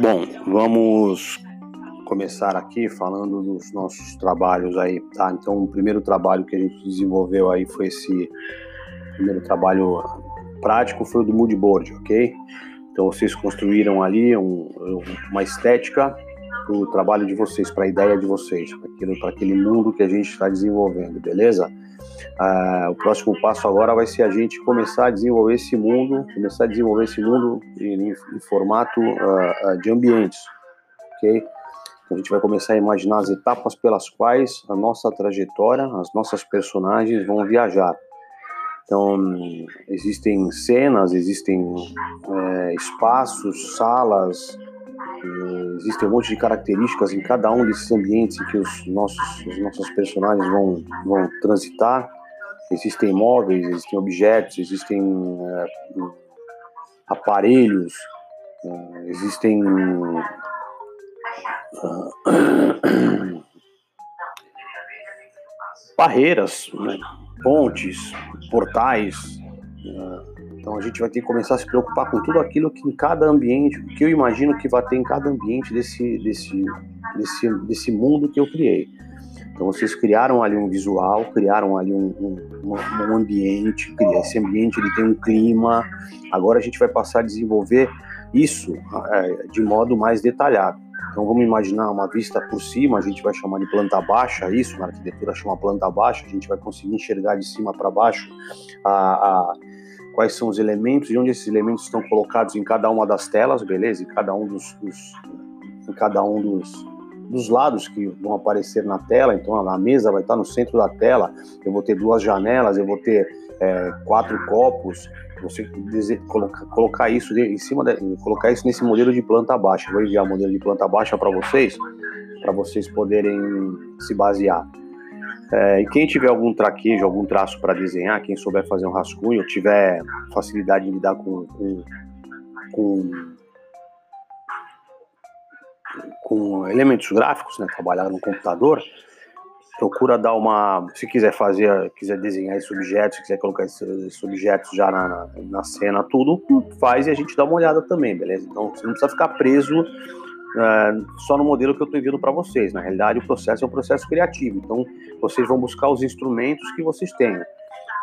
Bom, vamos começar aqui falando dos nossos trabalhos aí, tá? Então, o primeiro trabalho que a gente desenvolveu aí foi esse primeiro trabalho prático foi o do moodboard, ok? Então, vocês construíram ali um, uma estética para o trabalho de vocês, para a ideia de vocês, para aquele mundo que a gente está desenvolvendo, beleza? Ah, o próximo passo agora vai ser a gente começar a desenvolver esse mundo, começar a desenvolver esse mundo em, em formato uh, de ambientes, ok? Então a gente vai começar a imaginar as etapas pelas quais a nossa trajetória, as nossas personagens vão viajar. Então, existem cenas, existem é, espaços, salas, existem um monte de características em cada um desses ambientes em que os nossos, os nossos personagens vão, vão transitar. Existem móveis, existem objetos, existem é, aparelhos, é, existem uh, barreiras, né? pontes, portais. Então a gente vai ter que começar a se preocupar com tudo aquilo que em cada ambiente, que eu imagino que vai ter em cada ambiente desse, desse, desse, desse mundo que eu criei. Então vocês criaram ali um visual, criaram ali um, um, um ambiente, esse ambiente ele tem um clima. Agora a gente vai passar a desenvolver isso é, de modo mais detalhado. Então vamos imaginar uma vista por cima, a gente vai chamar de planta baixa, isso na arquitetura chama planta baixa, a gente vai conseguir enxergar de cima para baixo a, a, quais são os elementos e onde esses elementos estão colocados em cada uma das telas, beleza? Em cada um dos, dos em cada um dos, dos lados que vão aparecer na tela, então a mesa vai estar no centro da tela, eu vou ter duas janelas, eu vou ter é, quatro copos, você colocar, colocar isso em cima, de, colocar isso nesse modelo de planta baixa, vou enviar o modelo de planta baixa para vocês, para vocês poderem se basear. É, e quem tiver algum traquejo, algum traço para desenhar, quem souber fazer um rascunho, tiver facilidade em lidar com, com, com com elementos gráficos, né, trabalhar no computador, procura dar uma, se quiser fazer, quiser desenhar esses objetos, se quiser colocar esses objetos já na, na, na, cena, tudo, faz e a gente dá uma olhada também, beleza? Então você não precisa ficar preso uh, só no modelo que eu estou enviando para vocês. Na realidade, o processo é um processo criativo. Então vocês vão buscar os instrumentos que vocês têm.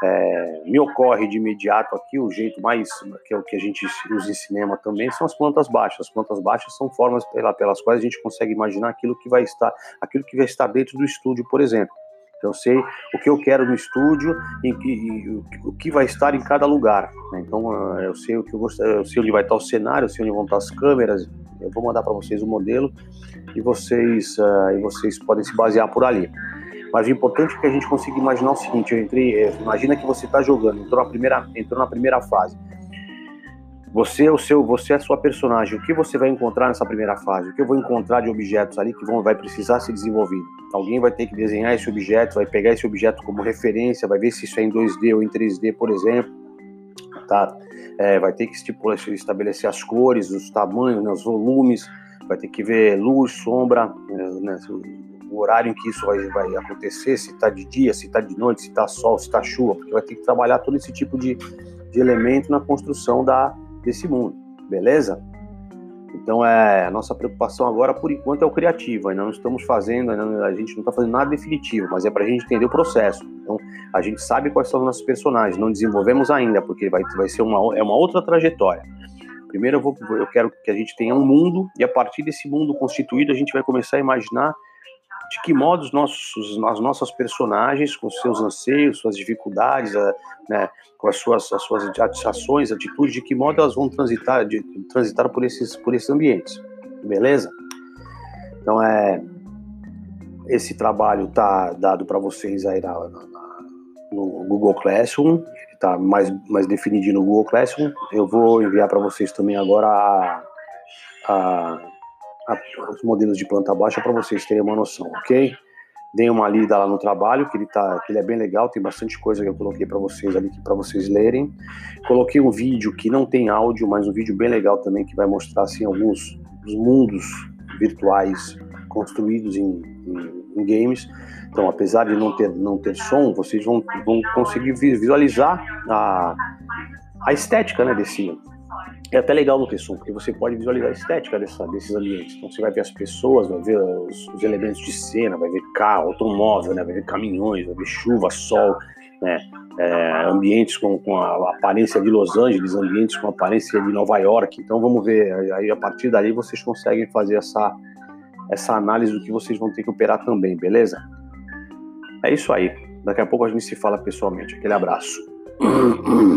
É, me ocorre de imediato aqui o jeito mais que é o que a gente usa em cinema também são as plantas baixas. As plantas baixas são formas pela, pelas quais a gente consegue imaginar aquilo que vai estar, aquilo que vai estar dentro do estúdio, por exemplo. Então, eu sei o que eu quero no estúdio e, e, o que vai estar em cada lugar. Né? Então ah, eu sei o que eu, gosto, eu sei onde vai estar o cenário, eu sei onde vão estar as câmeras. Eu vou mandar para vocês o modelo e vocês uh, e vocês podem se basear por ali. Mas o importante é que a gente consiga imaginar o seguinte: eu entrei, é, imagina que você está jogando, entrou na primeira, entrou na primeira fase. Você é o seu, você é a sua personagem. O que você vai encontrar nessa primeira fase? O que eu vou encontrar de objetos ali que vão vai precisar ser desenvolvido? Alguém vai ter que desenhar esse objeto, vai pegar esse objeto como referência, vai ver se isso é em 2D ou em 3D, por exemplo. Tá? É, vai ter que estipular, estabelecer as cores, os tamanhos, né, os volumes, vai ter que ver luz, sombra, né, o horário em que isso vai, vai acontecer, se está de dia, se está de noite, se está sol, se está chuva, porque vai ter que trabalhar todo esse tipo de, de elemento na construção da, desse mundo, beleza? Então é a nossa preocupação agora, por enquanto, é o criativo. Ainda não estamos fazendo, ainda, a gente não está fazendo nada definitivo, mas é para a gente entender o processo. Então a gente sabe quais são os nossos personagens, não desenvolvemos ainda, porque vai, vai ser uma, é uma outra trajetória. Primeiro eu, vou, eu quero que a gente tenha um mundo e a partir desse mundo constituído a gente vai começar a imaginar de que modo os nossos, as nossas personagens, com seus anseios, suas dificuldades, né, com as suas, as suas ações, atitudes, de que modo elas vão transitar, de, transitar por esses, por esses ambientes, beleza? Então é esse trabalho tá dado para vocês aí na, na, no Google Classroom, está mais, mais definido no Google Classroom. Eu vou enviar para vocês também agora a, a os modelos de planta baixa para vocês terem uma noção, ok? Deem uma lida lá no trabalho, que ele, tá, que ele é bem legal, tem bastante coisa que eu coloquei para vocês ali para vocês lerem. Coloquei um vídeo que não tem áudio, mas um vídeo bem legal também que vai mostrar assim alguns dos mundos virtuais construídos em, em, em games. Então, apesar de não ter, não ter som, vocês vão, vão conseguir visualizar a, a estética né, desse, é até legal no Tesson, porque você pode visualizar a estética dessa, desses ambientes. Então você vai ver as pessoas, vai ver os, os elementos de cena, vai ver carro, automóvel, né? vai ver caminhões, vai ver chuva, sol, né? É, ambientes com, com, a aparência de Los Angeles, ambientes com a aparência de Nova York. Então vamos ver, aí a partir daí vocês conseguem fazer essa, essa análise do que vocês vão ter que operar também, beleza? É isso aí. Daqui a pouco a gente se fala pessoalmente. Aquele abraço.